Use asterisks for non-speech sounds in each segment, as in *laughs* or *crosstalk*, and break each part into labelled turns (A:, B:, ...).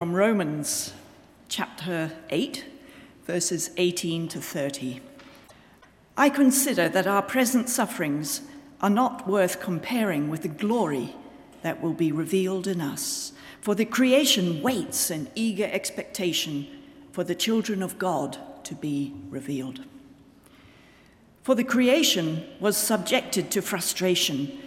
A: From Romans chapter 8, verses 18 to 30. I consider that our present sufferings are not worth comparing with the glory that will be revealed in us. For the creation waits in eager expectation for the children of God to be revealed. For the creation was subjected to frustration,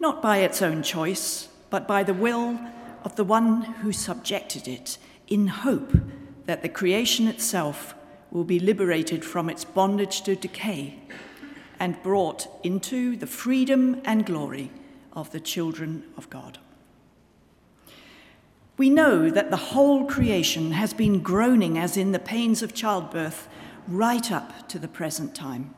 A: not by its own choice, but by the will of the one who subjected it, in hope that the creation itself will be liberated from its bondage to decay and brought into the freedom and glory of the children of God. We know that the whole creation has been groaning as in the pains of childbirth right up to the present time.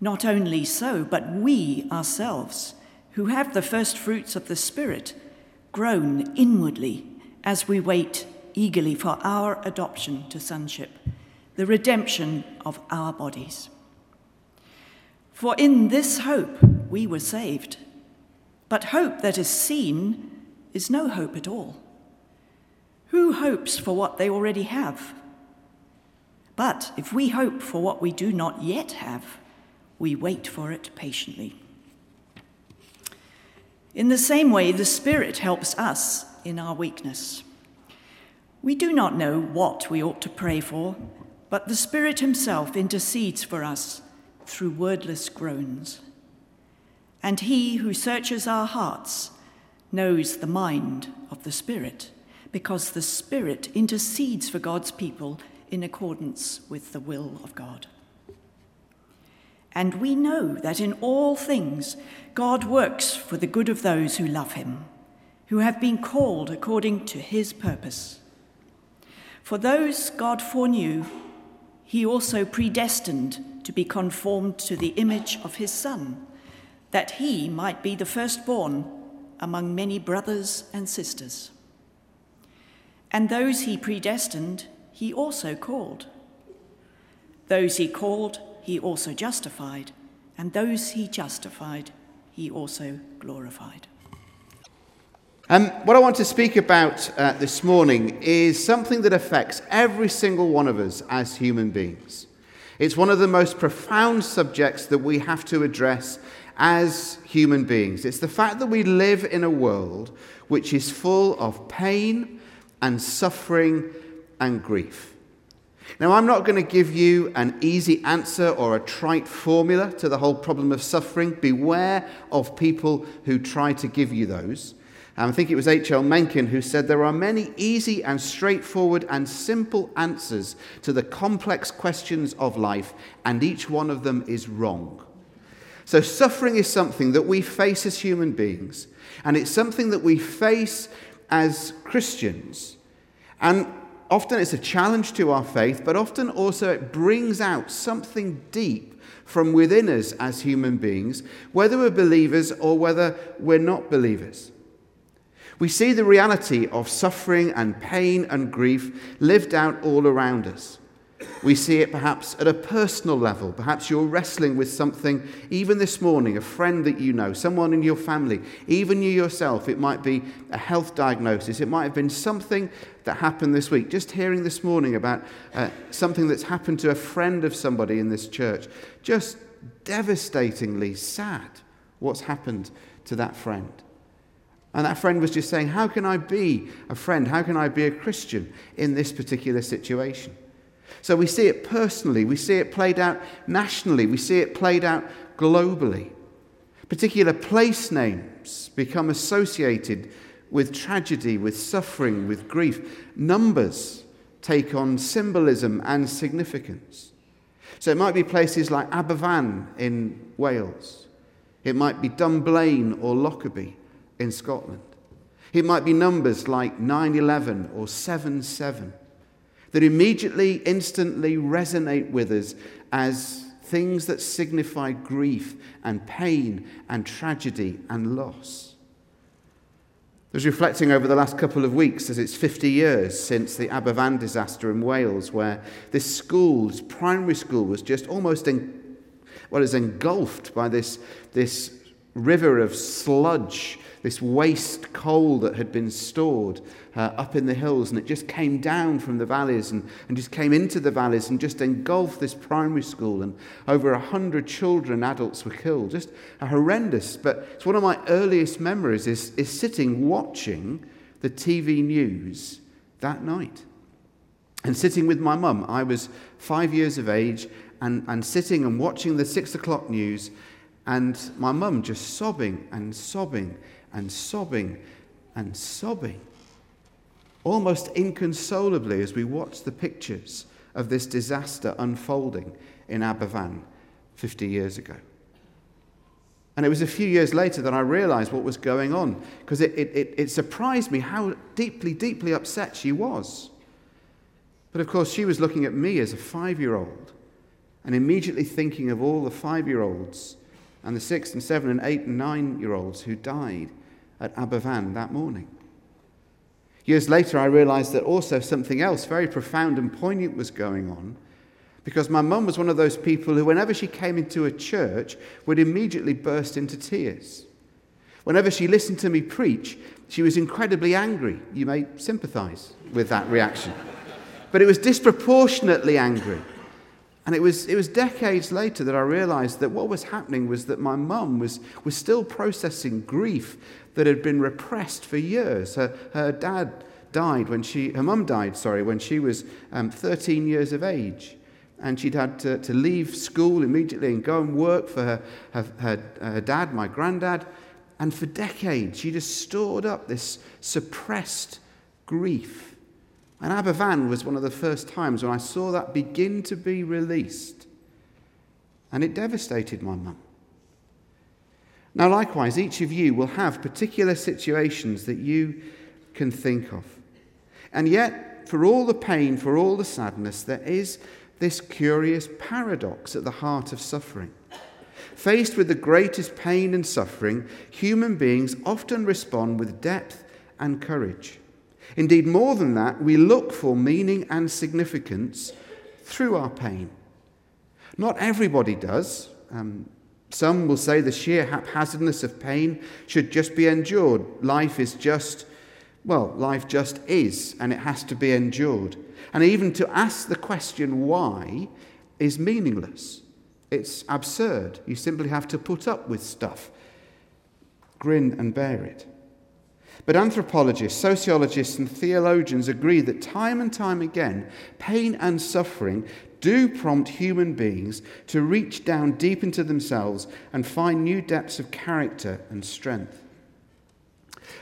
A: Not only so, but we ourselves, who have the first fruits of the Spirit, groan inwardly as we wait eagerly for our adoption to sonship, the redemption of our bodies. For in this hope we were saved. But hope that is seen is no hope at all. Who hopes for what they already have? But if we hope for what we do not yet have, we wait for it patiently. In the same way, the Spirit helps us in our weakness. We do not know what we ought to pray for, but the Spirit Himself intercedes for us through wordless groans. And He who searches our hearts knows the mind of the Spirit, because the Spirit intercedes for God's people in accordance with the will of God. And we know that in all things God works for the good of those who love him, who have been called according to his purpose. For those God foreknew, he also predestined to be conformed to the image of his Son, that he might be the firstborn among many brothers and sisters. And those he predestined, he also called. Those he called, he also justified, and those he justified, he also glorified.
B: Um, what I want to speak about uh, this morning is something that affects every single one of us as human beings. It's one of the most profound subjects that we have to address as human beings. It's the fact that we live in a world which is full of pain and suffering and grief. Now, I'm not going to give you an easy answer or a trite formula to the whole problem of suffering. Beware of people who try to give you those. I think it was H.L. Mencken who said there are many easy and straightforward and simple answers to the complex questions of life, and each one of them is wrong. So, suffering is something that we face as human beings, and it's something that we face as Christians. And often it's a challenge to our faith, but often also it brings out something deep from within us as human beings, whether we're believers or whether we're not believers. We see the reality of suffering and pain and grief lived out all around us. We see it perhaps at a personal level. Perhaps you're wrestling with something, even this morning, a friend that you know, someone in your family, even you yourself. It might be a health diagnosis. It might have been something that happened this week. Just hearing this morning about uh, something that's happened to a friend of somebody in this church. Just devastatingly sad what's happened to that friend. And that friend was just saying, How can I be a friend? How can I be a Christian in this particular situation? So we see it personally, we see it played out nationally, we see it played out globally. Particular place names become associated with tragedy, with suffering, with grief. Numbers take on symbolism and significance. So it might be places like Aberfan in Wales. It might be Dunblane or Lockerbie in Scotland. It might be numbers like 9 11 or 7 7 that immediately, instantly resonate with us as things that signify grief and pain and tragedy and loss. I was reflecting over the last couple of weeks as it's 50 years since the Aberfan disaster in Wales, where this school, this primary school, was just almost en- well, engulfed by this, this river of sludge, this waste coal that had been stored uh, up in the hills, and it just came down from the valleys and, and just came into the valleys and just engulfed this primary school, and over a hundred children, adults were killed. Just horrendous. But it's one of my earliest memories is, is sitting watching the TV news that night. And sitting with my mum, I was five years of age, and, and sitting and watching the six o'clock news, and my mum just sobbing and sobbing and sobbing and sobbing, almost inconsolably as we watched the pictures of this disaster unfolding in Aberfan 50 years ago. And it was a few years later that I realized what was going on because it, it, it, surprised me how deeply, deeply upset she was. But of course, she was looking at me as a five year old and immediately thinking of all the five year olds and the six and seven and eight and nine year olds who died at Aberfan that morning. Years later, I realized that also something else very profound and poignant was going on because my mum was one of those people who, whenever she came into a church, would immediately burst into tears. Whenever she listened to me preach, she was incredibly angry. You may sympathize with that reaction. But it was disproportionately angry. And it was, it was decades later that I realized that what was happening was that my mum was, was still processing grief that had been repressed for years. Her, her dad died when she, her mum died, sorry, when she was um, 13 years of age. And she'd had to, to leave school immediately and go and work for her, her, her, her dad, my granddad. And for decades, she just stored up this suppressed grief. And Aberfan was one of the first times when I saw that begin to be released. And it devastated my mum. Now, likewise, each of you will have particular situations that you can think of. And yet, for all the pain, for all the sadness, there is this curious paradox at the heart of suffering. Faced with the greatest pain and suffering, human beings often respond with depth and courage. Indeed, more than that, we look for meaning and significance through our pain. Not everybody does. Um, some will say the sheer haphazardness of pain should just be endured. Life is just, well, life just is, and it has to be endured. And even to ask the question why is meaningless. It's absurd. You simply have to put up with stuff, grin and bear it. But anthropologists, sociologists, and theologians agree that time and time again, pain and suffering do prompt human beings to reach down deep into themselves and find new depths of character and strength.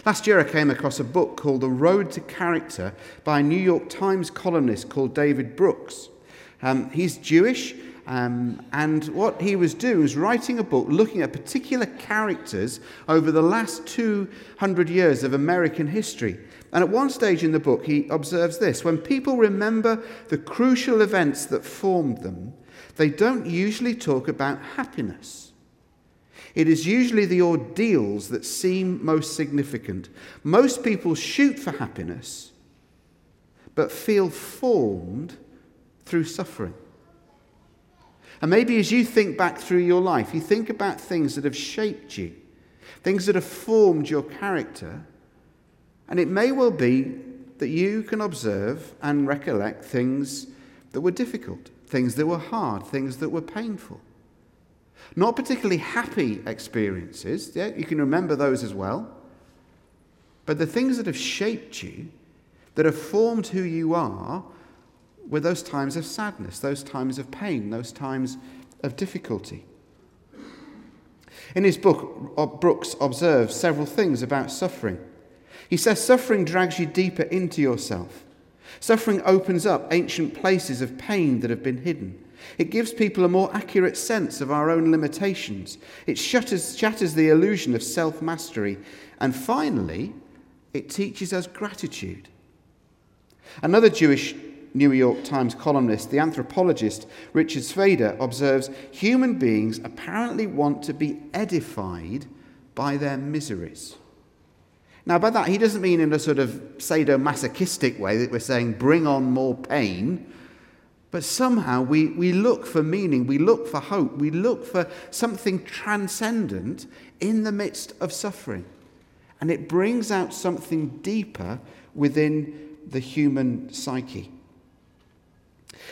B: Last year, I came across a book called The Road to Character by a New York Times columnist called David Brooks. Um, he's Jewish, um, and what he was doing was writing a book looking at particular characters over the last 200 years of American history. And at one stage in the book, he observes this when people remember the crucial events that formed them, they don't usually talk about happiness. It is usually the ordeals that seem most significant. Most people shoot for happiness, but feel formed through suffering. And maybe as you think back through your life, you think about things that have shaped you, things that have formed your character. And it may well be that you can observe and recollect things that were difficult, things that were hard, things that were painful. Not particularly happy experiences, yeah, you can remember those as well. But the things that have shaped you, that have formed who you are, were those times of sadness, those times of pain, those times of difficulty. In his book, uh, Brooks observes several things about suffering. He says suffering drags you deeper into yourself. Suffering opens up ancient places of pain that have been hidden. It gives people a more accurate sense of our own limitations. It shatters, shatters the illusion of self mastery. And finally, it teaches us gratitude. Another Jewish New York Times columnist, the anthropologist Richard Shweder, observes human beings apparently want to be edified by their miseries. Now, by that, he doesn't mean in a sort of sadomasochistic way that we're saying, bring on more pain. But somehow we, we look for meaning, we look for hope, we look for something transcendent in the midst of suffering. And it brings out something deeper within the human psyche.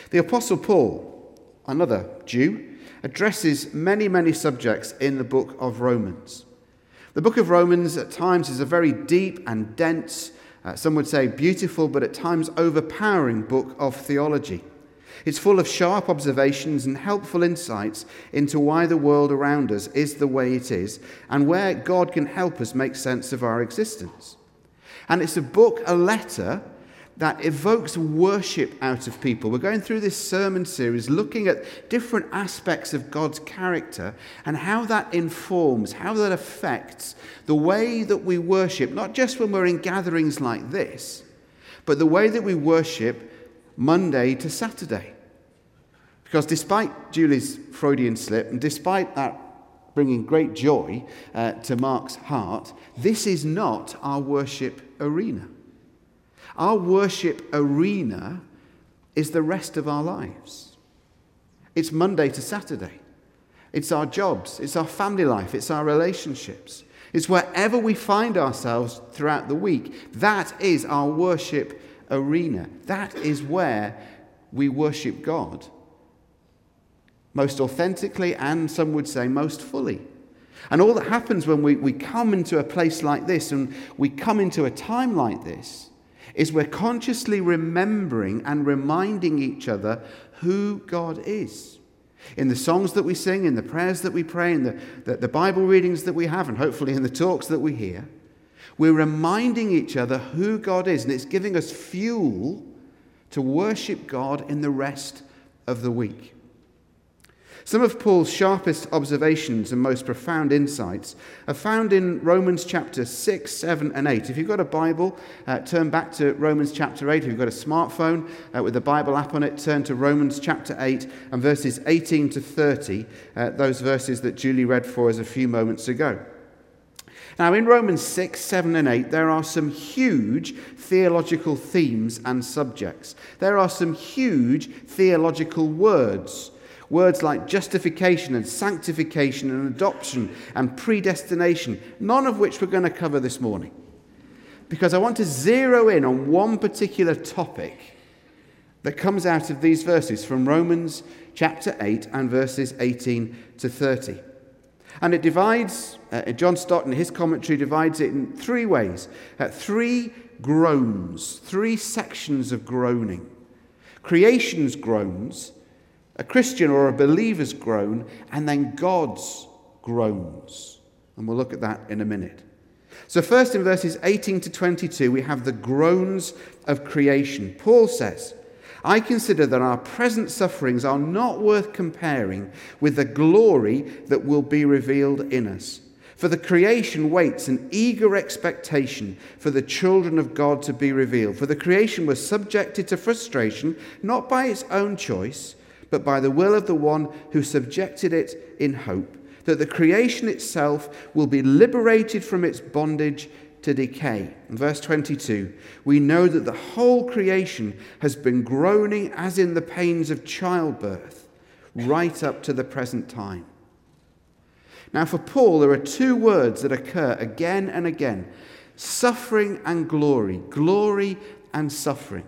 B: The Apostle Paul, another Jew, addresses many, many subjects in the book of Romans. The book of Romans at times is a very deep and dense, uh, some would say beautiful, but at times overpowering book of theology. It's full of sharp observations and helpful insights into why the world around us is the way it is and where God can help us make sense of our existence. And it's a book, a letter, that evokes worship out of people. We're going through this sermon series looking at different aspects of God's character and how that informs, how that affects the way that we worship, not just when we're in gatherings like this, but the way that we worship Monday to Saturday. Because despite Julie's Freudian slip, and despite that bringing great joy uh, to Mark's heart, this is not our worship arena. Our worship arena is the rest of our lives. It's Monday to Saturday. It's our jobs. It's our family life. It's our relationships. It's wherever we find ourselves throughout the week. That is our worship arena. That is where we worship God most authentically and some would say most fully. And all that happens when we, we come into a place like this and we come into a time like this is we're consciously remembering and reminding each other who God is. In the songs that we sing, in the prayers that we pray, in the, the, the Bible readings that we have, and hopefully in the talks that we hear, we're reminding each other who God is, and it's giving us fuel to worship God in the rest of the week. Some of Paul's sharpest observations and most profound insights are found in Romans chapter 6, 7, and 8. If you've got a Bible, uh, turn back to Romans chapter 8. If you've got a smartphone uh, with the Bible app on it, turn to Romans chapter 8 and verses 18 to 30, uh, those verses that Julie read for us a few moments ago. Now, in Romans 6, 7, and 8, there are some huge theological themes and subjects. There are some huge theological words Words like justification and sanctification and adoption and predestination, none of which we're going to cover this morning. Because I want to zero in on one particular topic that comes out of these verses from Romans chapter 8 and verses 18 to 30. And it divides, uh, John Stott in his commentary divides it in three ways uh, three groans, three sections of groaning. Creation's groans, a Christian or a believer's groan, and then God's groans. And we'll look at that in a minute. So, first in verses 18 to 22, we have the groans of creation. Paul says, I consider that our present sufferings are not worth comparing with the glory that will be revealed in us. For the creation waits in eager expectation for the children of God to be revealed. For the creation was subjected to frustration, not by its own choice but by the will of the one who subjected it in hope, that the creation itself will be liberated from its bondage to decay. In verse 22, we know that the whole creation has been groaning as in the pains of childbirth, right up to the present time. Now, for Paul, there are two words that occur again and again suffering and glory. Glory and suffering.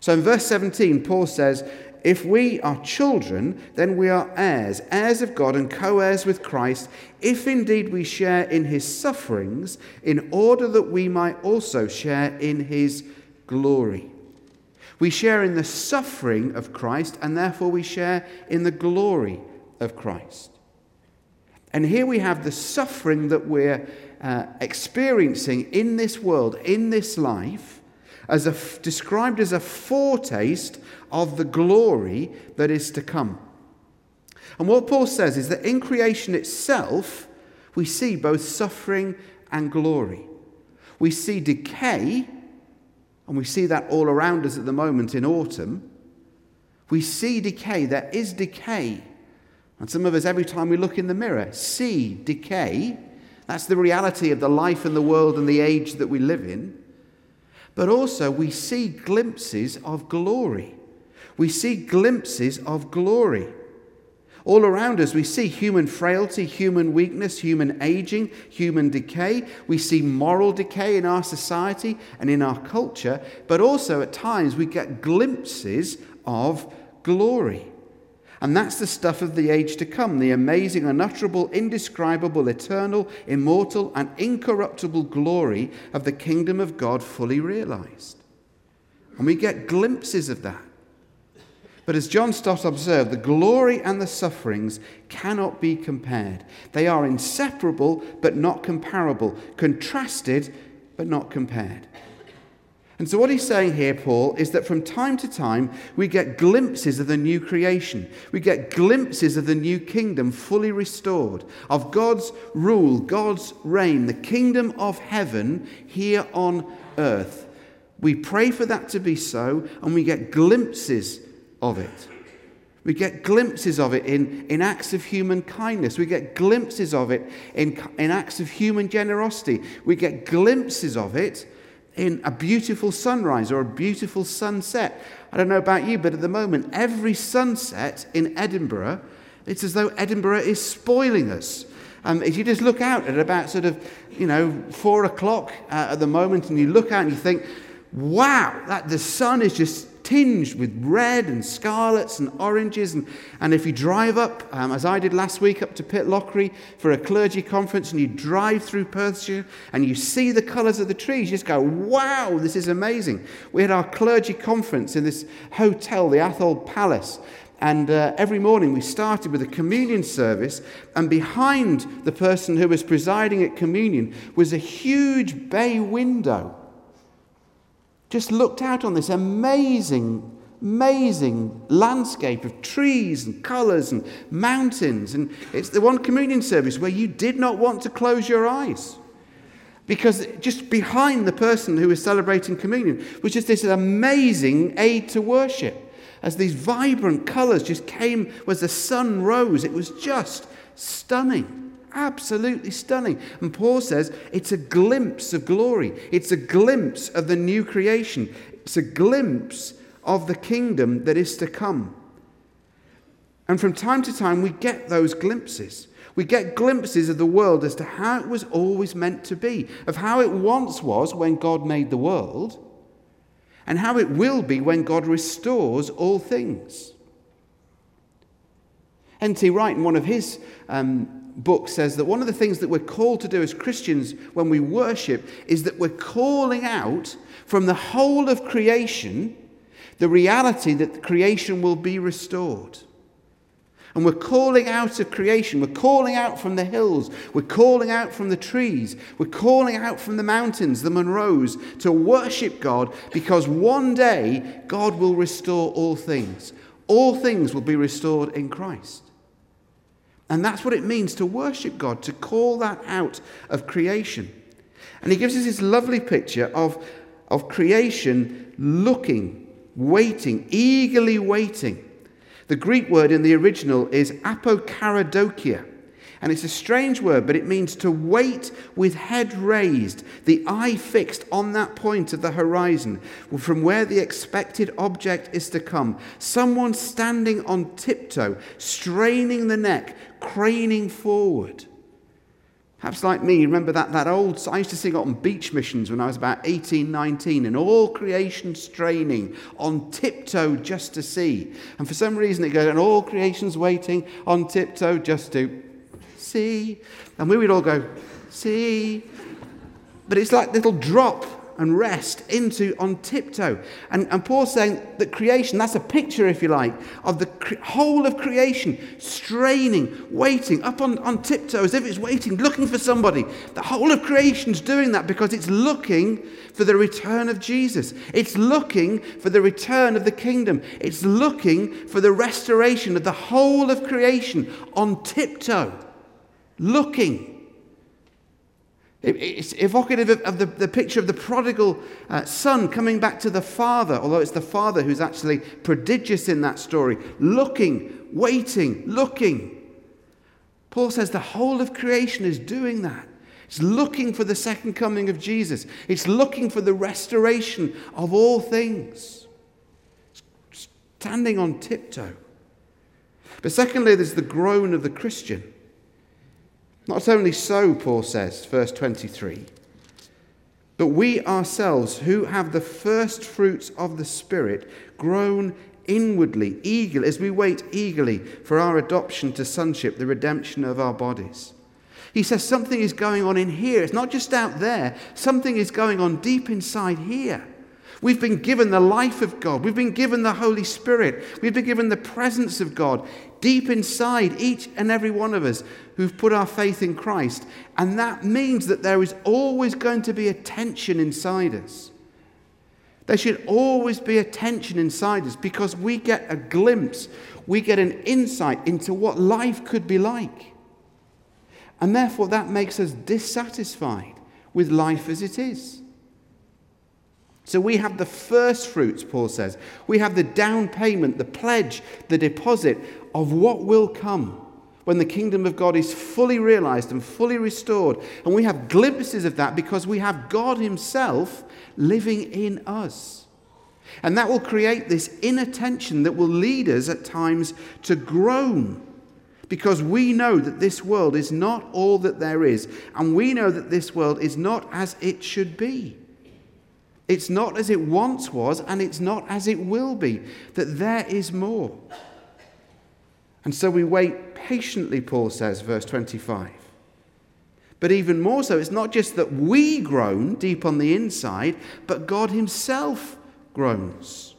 B: So in verse 17, Paul says, if we are children, then we are heirs, heirs of God and co heirs with Christ, if indeed we share in his sufferings, in order that we might also share in his glory. We share in the suffering of Christ, and therefore we share in the glory of Christ. And here we have the suffering that we're uh, experiencing in this world, in this life, as a, described as a foretaste of the glory that is to come. And what Paul says is that in creation itself, we see both suffering and glory. We see decay, and we see that all around us at the moment in autumn. We see decay, there is decay. And some of us, every time we look in the mirror, see decay. That's the reality of the life and the world and the age that we live in. But also, we see glimpses of glory. we see glimpses of glory. All around us, we see human frailty, human weakness, human aging, human decay. We see moral decay in our society and in our culture, but also at times we get glimpses of glory. And that's the stuff of the age to come the amazing, unutterable, indescribable, eternal, immortal, and incorruptible glory of the kingdom of God fully realized. And we get glimpses of that. But as John Stott observed, the glory and the sufferings cannot be compared. They are inseparable but not comparable, contrasted but not compared. And so, what he's saying here, Paul, is that from time to time we get glimpses of the new creation. We get glimpses of the new kingdom fully restored, of God's rule, God's reign, the kingdom of heaven here on earth. We pray for that to be so, and we get glimpses of it. We get glimpses of it in, in acts of human kindness. We get glimpses of it in, in acts of human generosity. We get glimpses of it in a beautiful sunrise or a beautiful sunset. I don't know about you, but at the moment, every sunset in Edinburgh, it's as though Edinburgh is spoiling us. Um, if you just look out at about sort of, you know, four o'clock uh, at the moment, and you look out and you think, wow, that the sun is just tinged with red and scarlets and oranges. And, and if you drive up, um, as I did last week, up to Pitlochry for a clergy conference, and you drive through Perthshire and you see the colours of the trees, you just go, wow, this is amazing. We had our clergy conference in this hotel, the Atholl Palace. And uh, every morning we started with a communion service, and behind the person who was presiding at communion was a huge bay window just looked out on this amazing, amazing landscape of trees and colours and mountains. And it's the one communion service where you did not want to close your eyes. Because just behind the person who was celebrating communion was just this amazing aid to worship. As these vibrant colours just came, as the sun rose, it was just stunning. Absolutely stunning. And Paul says it's a glimpse of glory, it's a glimpse of the new creation, it's a glimpse of the kingdom that is to come. And from time to time, we get those glimpses. We get glimpses of the world as to how it was always meant to be, of how it once was when God made the world, and how it will be when God restores all things. N.T. Wright, in one of his um, book says that one of the things that we're called to do as Christians when we worship is that we're calling out from the whole of creation the reality that creation will be restored. And we're calling out of creation. We're calling out from the hills. We're calling out from the trees. We're calling out from the mountains, the Munros, to worship God because one day God will restore all things. All things will be restored in Christ. And that's what it means to worship God, to call that out of creation. And he gives us this lovely picture of, of creation looking, waiting, eagerly waiting. The Greek word in the original is apokaradokia. And it's a strange word, but it means to wait with head raised, the eye fixed on that point of the horizon, from where the expected object is to come. Someone standing on tiptoe, straining the neck, craning forward. Perhaps like me, remember that, that old, I used to sing it on beach missions when I was about 18, 19, and all creation straining on tiptoe just to see. And for some reason it goes, and all creation's waiting on tiptoe just to see. And we would all go, see. But it's like little drop and rest into on tiptoe. And, and Paul's saying that creation, that's a picture, if you like, of the cre- whole of creation straining, waiting, up on, on tiptoe as if it's waiting, looking for somebody. The whole of creation's doing that because it's looking for the return of Jesus. It's looking for the return of the kingdom. It's looking for the restoration of the whole of creation on tiptoe looking. It's evocative of the, the picture of the prodigal uh, son coming back to the father, although it's the father who's actually prodigious in that story. Looking, waiting, looking. Paul says the whole of creation is doing that. It's looking for the second coming of Jesus, it's looking for the restoration of all things. It's standing on tiptoe. But secondly, there's the groan of the Christian. Not only so, Paul says, verse 23, but we ourselves, who have the first fruits of the Spirit, groan inwardly, eagerly, as we wait eagerly for our adoption to sonship, the redemption of our bodies. He says something is going on in here. It's not just out there, something is going on deep inside here. We've been given the life of God. We've been given the Holy Spirit. We've been given the presence of God deep inside each and every one of us who've put our faith in Christ. And that means that there is always going to be a tension inside us. There should always be a tension inside us because we get a glimpse, we get an insight into what life could be like. And therefore, that makes us dissatisfied with life as it is. So we have the first fruits, Paul says. We have the down payment, the pledge, the deposit of what will come when the kingdom of God is fully realized and fully restored. And we have glimpses of that because we have God Himself living in us. And that will create this inner tension that will lead us at times to groan because we know that this world is not all that there is, and we know that this world is not as it should be. It's not as it once was, and it's not as it will be, that there is more. And so we wait patiently, Paul says, verse 25. But even more so, it's not just that we groan deep on the inside, but God Himself groans.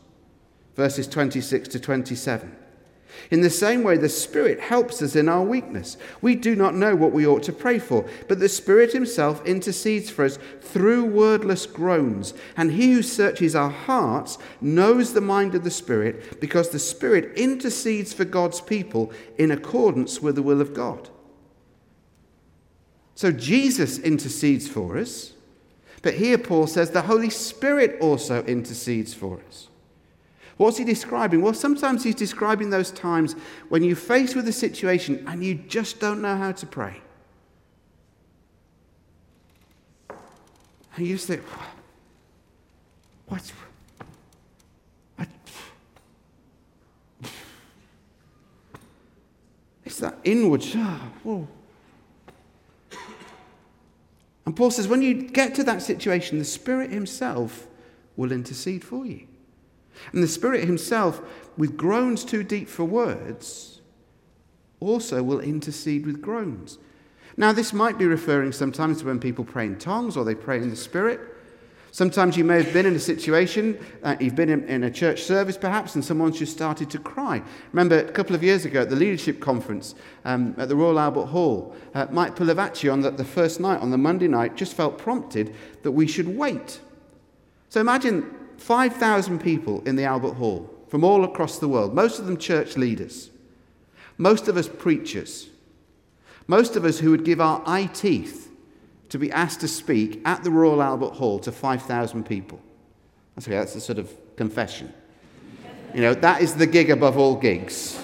B: Verses 26 to 27. In the same way, the Spirit helps us in our weakness. We do not know what we ought to pray for, but the Spirit Himself intercedes for us through wordless groans. And He who searches our hearts knows the mind of the Spirit, because the Spirit intercedes for God's people in accordance with the will of God. So Jesus intercedes for us, but here Paul says the Holy Spirit also intercedes for us. What's he describing? Well, sometimes he's describing those times when you're faced with a situation and you just don't know how to pray. And you just think. What? It's that inward. Oh, and Paul says, when you get to that situation, the Spirit Himself will intercede for you. And the Spirit Himself, with groans too deep for words, also will intercede with groans. Now, this might be referring sometimes to when people pray in tongues or they pray in the Spirit. Sometimes you may have been in a situation, uh, you've been in, in, a church service perhaps, and someone's just started to cry. Remember, a couple of years ago at the leadership conference um, at the Royal Albert Hall, uh, Mike Pilavachi on the, the first night, on the Monday night, just felt prompted that we should wait. So imagine 5,000 people in the Albert Hall from all across the world, most of them church leaders, most of us preachers, most of us who would give our eye teeth to be asked to speak at the Royal Albert Hall to 5,000 people. That's okay, that's a sort of confession. You know, that is the gig above all gigs.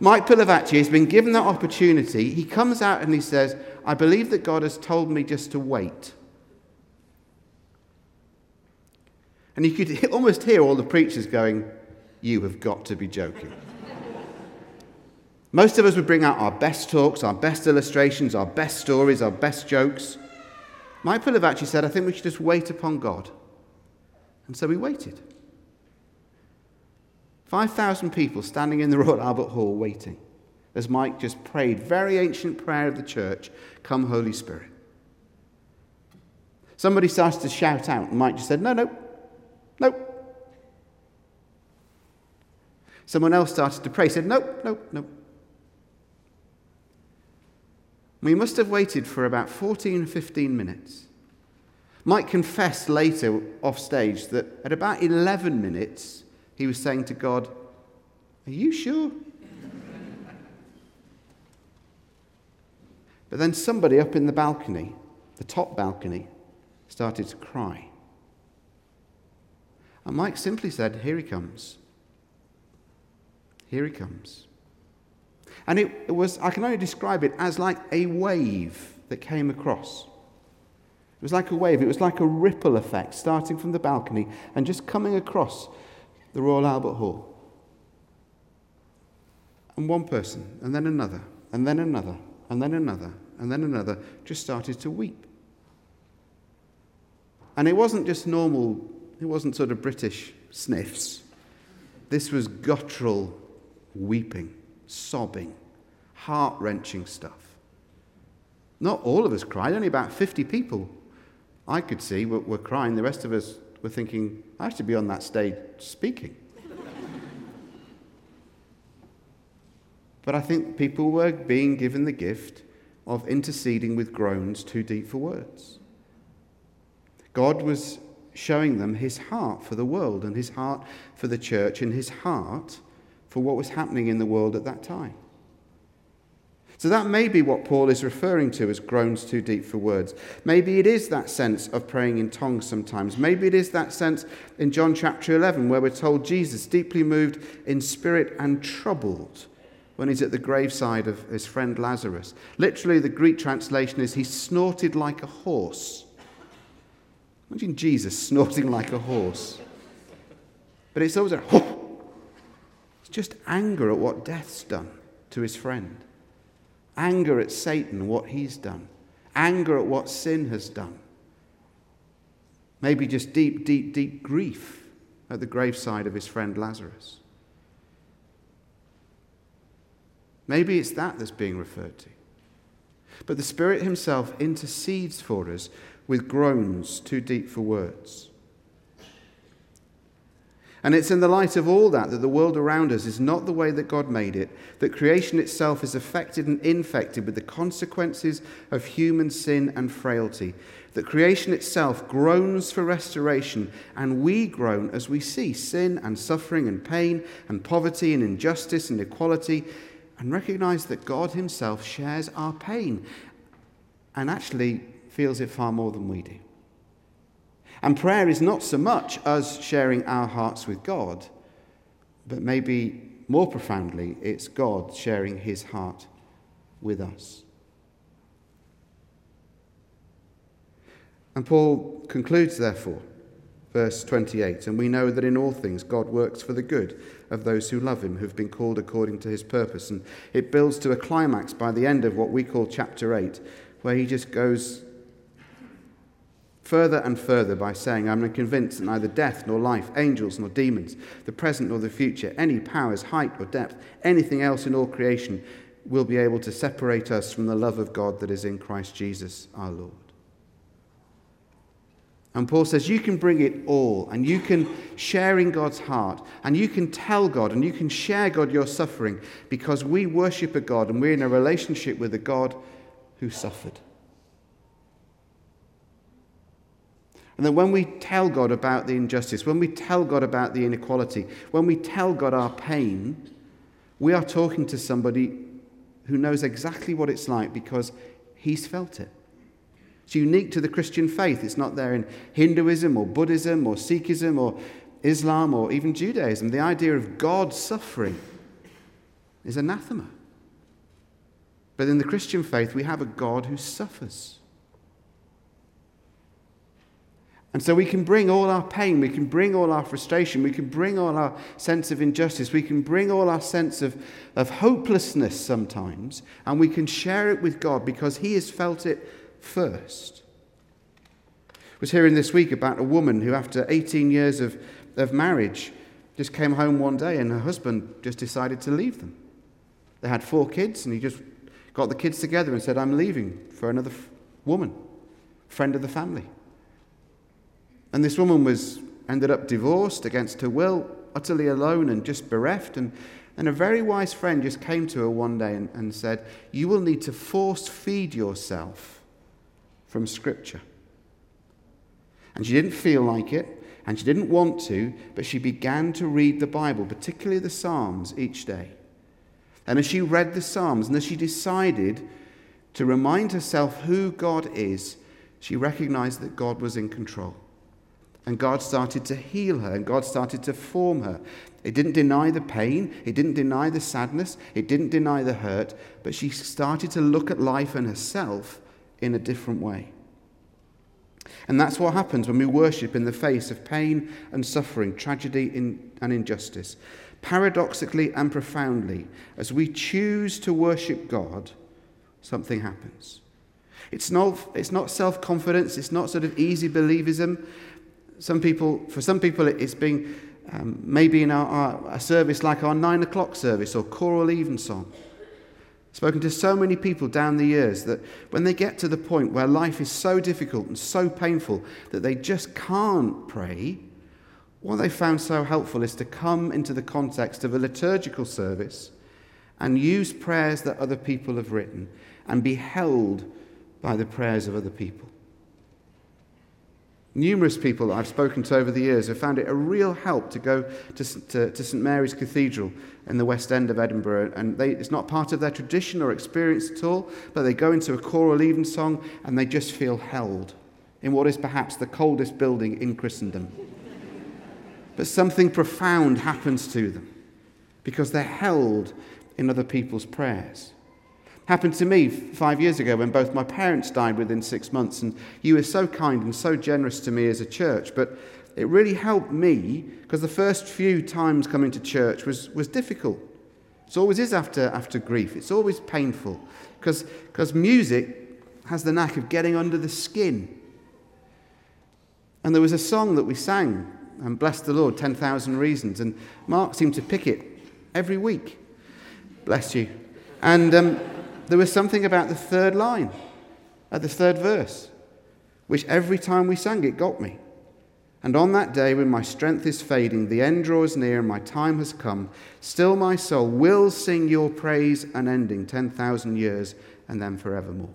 B: Mike Pilavachi has been given that opportunity. He comes out and he says, I believe that God has told me just to wait. And you could *laughs* almost hear all the preachers going, You have got to be joking. Most of us would bring out our best talks, our best illustrations, our best stories, our best jokes. Mike Pilavachi said, I think we should just wait upon God. And so we waited. 5,000 people standing in the *laughs* Royal Albert Hall waiting as Mike just prayed, very ancient prayer of the church, Come, Holy Spirit. Somebody started to shout out, and Mike just said, No, no, Nope. Someone else started to pray, said, Nope, nope, nope. We must have waited for about 14, 15 minutes. Mike confessed later off stage that at about 11 minutes, he was saying to God, Are you sure? but then somebody up in the balcony, the top balcony, started to cry. And Mike simply said, Here he comes. Here he comes. And it, it was, I can only describe it as like a wave that came across. It was like a wave, it was like a ripple effect starting from the balcony and just coming across the Royal Albert Hall. And one person, and then another, and then another, and then another, and then another just started to weep. And it wasn't just normal, it wasn't sort of British sniffs. This was guttural weeping, sobbing, heart wrenching stuff. Not all of us cried, only about 50 people I could see were, were crying. The rest of us were thinking, I should be on that stage speaking. but I think people were being given the gift of interceding with groans too deep for words. God was showing them his heart for the world and his heart for the church and his heart for what was happening in the world at that time. So that may be what Paul is referring to as groans too deep for words. Maybe it is that sense of praying in tongues sometimes. Maybe it is that sense in John chapter 11 where we're told Jesus, deeply moved in spirit and troubled, when he's at the graveside of his friend Lazarus. Literally, the Greek translation is he snorted like a horse. Imagine Jesus *laughs* snorting like a horse. But it's always a, it's just anger at what death's done to his friend anger at Satan, what he's done, anger at what sin has done. Maybe just deep, deep, deep grief at the graveside of his friend Lazarus. Maybe it's that that's being referred to. But the Spirit Himself intercedes for us with groans too deep for words. And it's in the light of all that that the world around us is not the way that God made it, that creation itself is affected and infected with the consequences of human sin and frailty, that creation itself groans for restoration, and we groan as we see sin and suffering and pain and poverty and injustice and equality, and recognize that God Himself shares our pain and actually feels it far more than we do. And prayer is not so much us sharing our hearts with God, but maybe more profoundly, it's God sharing his heart with us. And Paul concludes, therefore, verse 28 And we know that in all things God works for the good of those who love him, who've been called according to his purpose. And it builds to a climax by the end of what we call chapter 8, where he just goes further and further by saying, I'm convinced that neither death nor life, angels nor demons, the present nor the future, any powers, height or depth, anything else in all creation will be able to separate us from the love of God that is in Christ Jesus our Lord. And Paul says, You can bring it all, and you can share in God's heart, and you can tell God, and you can share God your suffering, because we worship a God and we're in a relationship with a God who suffered. And that when we tell God about the injustice, when we tell God about the inequality, when we tell God our pain, we are talking to somebody who knows exactly what it's like because he's felt it. It's unique to the Christian faith. It's not there in Hinduism or Buddhism or Sikhism or Islam or even Judaism. The idea of God suffering is anathema. But in the Christian faith, we have a God who suffers. And so we can bring all our pain, we can bring all our frustration, we can bring all our sense of injustice, we can bring all our sense of, of hopelessness sometimes, and we can share it with God because He has felt it first. I was hearing this week about a woman who, after 18 years of, of marriage, just came home one day and her husband just decided to leave them. They had four kids, and he just got the kids together and said, I'm leaving for another f- woman, friend of the family. And this woman was ended up divorced against her will, utterly alone and just bereft. And, and a very wise friend just came to her one day and, and said, You will need to force feed yourself from Scripture. And she didn't feel like it, and she didn't want to, but she began to read the Bible, particularly the Psalms, each day. And as she read the Psalms, and as she decided to remind herself who God is, she recognized that God was in control. And God started to heal her, and God started to form her. It didn't deny the pain, it didn't deny the sadness, it didn't deny the hurt, but she started to look at life and herself in a different way. And that's what happens when we worship in the face of pain and suffering, tragedy and injustice. Paradoxically and profoundly, as we choose to worship God, something happens. It's not, it's not self confidence, it's not sort of easy believism. Some people, for some people, it's um, maybe in our, our, a service like our nine o'clock service or choral evensong. Spoken to so many people down the years that when they get to the point where life is so difficult and so painful that they just can't pray, what they found so helpful is to come into the context of a liturgical service and use prayers that other people have written and be held by the prayers of other people. Numerous people I've spoken to over the years have found it a real help to go to, to, to St Mary's Cathedral in the West End of Edinburgh. And they, it's not part of their tradition or experience at all, but they go into a choral evensong and they just feel held in what is perhaps the coldest building in Christendom. but something profound happens to them because they're held in other people's prayers. Happened to me five years ago when both my parents died within six months, and you were so kind and so generous to me as a church. But it really helped me because the first few times coming to church was, was difficult. It always is after, after grief, it's always painful because music has the knack of getting under the skin. And there was a song that we sang, and bless the Lord, 10,000 Reasons, and Mark seemed to pick it every week. Bless you. And um, there was something about the third line, at the third verse, which every time we sang it got me. And on that day, when my strength is fading, the end draws near, and my time has come, still my soul will sing your praise unending, 10,000 years and then forevermore.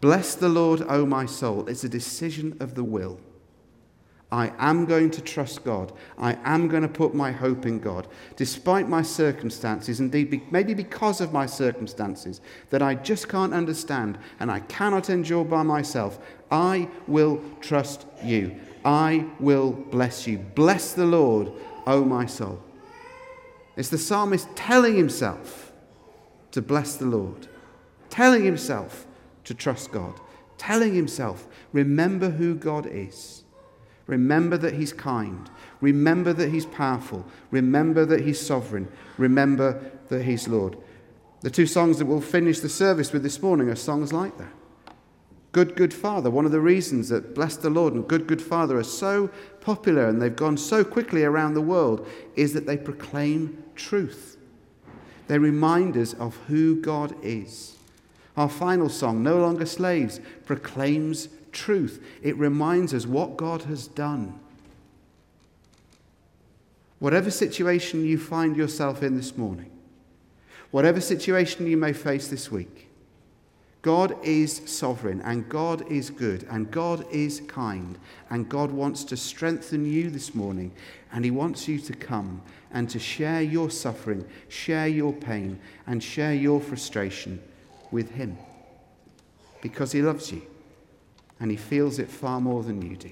B: Bless the Lord, O my soul. It's a decision of the will. I am going to trust God. I am going to put my hope in God, despite my circumstances, indeed, maybe because of my circumstances that I just can't understand and I cannot endure by myself. I will trust you. I will bless you. Bless the Lord, O my soul. It's the psalmist telling himself to bless the Lord, telling himself to trust God, telling himself, remember who God is. Remember that He's kind. Remember that He's powerful. Remember that He's sovereign. Remember that He's Lord. The two songs that we'll finish the service with this morning are songs like that. Good, Good Father. One of the reasons that Bless the Lord and Good, Good Father are so popular and they've gone so quickly around the world is that they proclaim truth. They remind us of who God is. Our final song, No Longer Slaves, proclaims truth. It reminds us what God has done. Whatever situation you find yourself in this morning, whatever situation you may face this week, God is sovereign and God is good and God is kind and God wants to strengthen you this morning and He wants you to come and to share your suffering, share your pain, and share your frustration with Him because He loves you and he feels it far more than you do.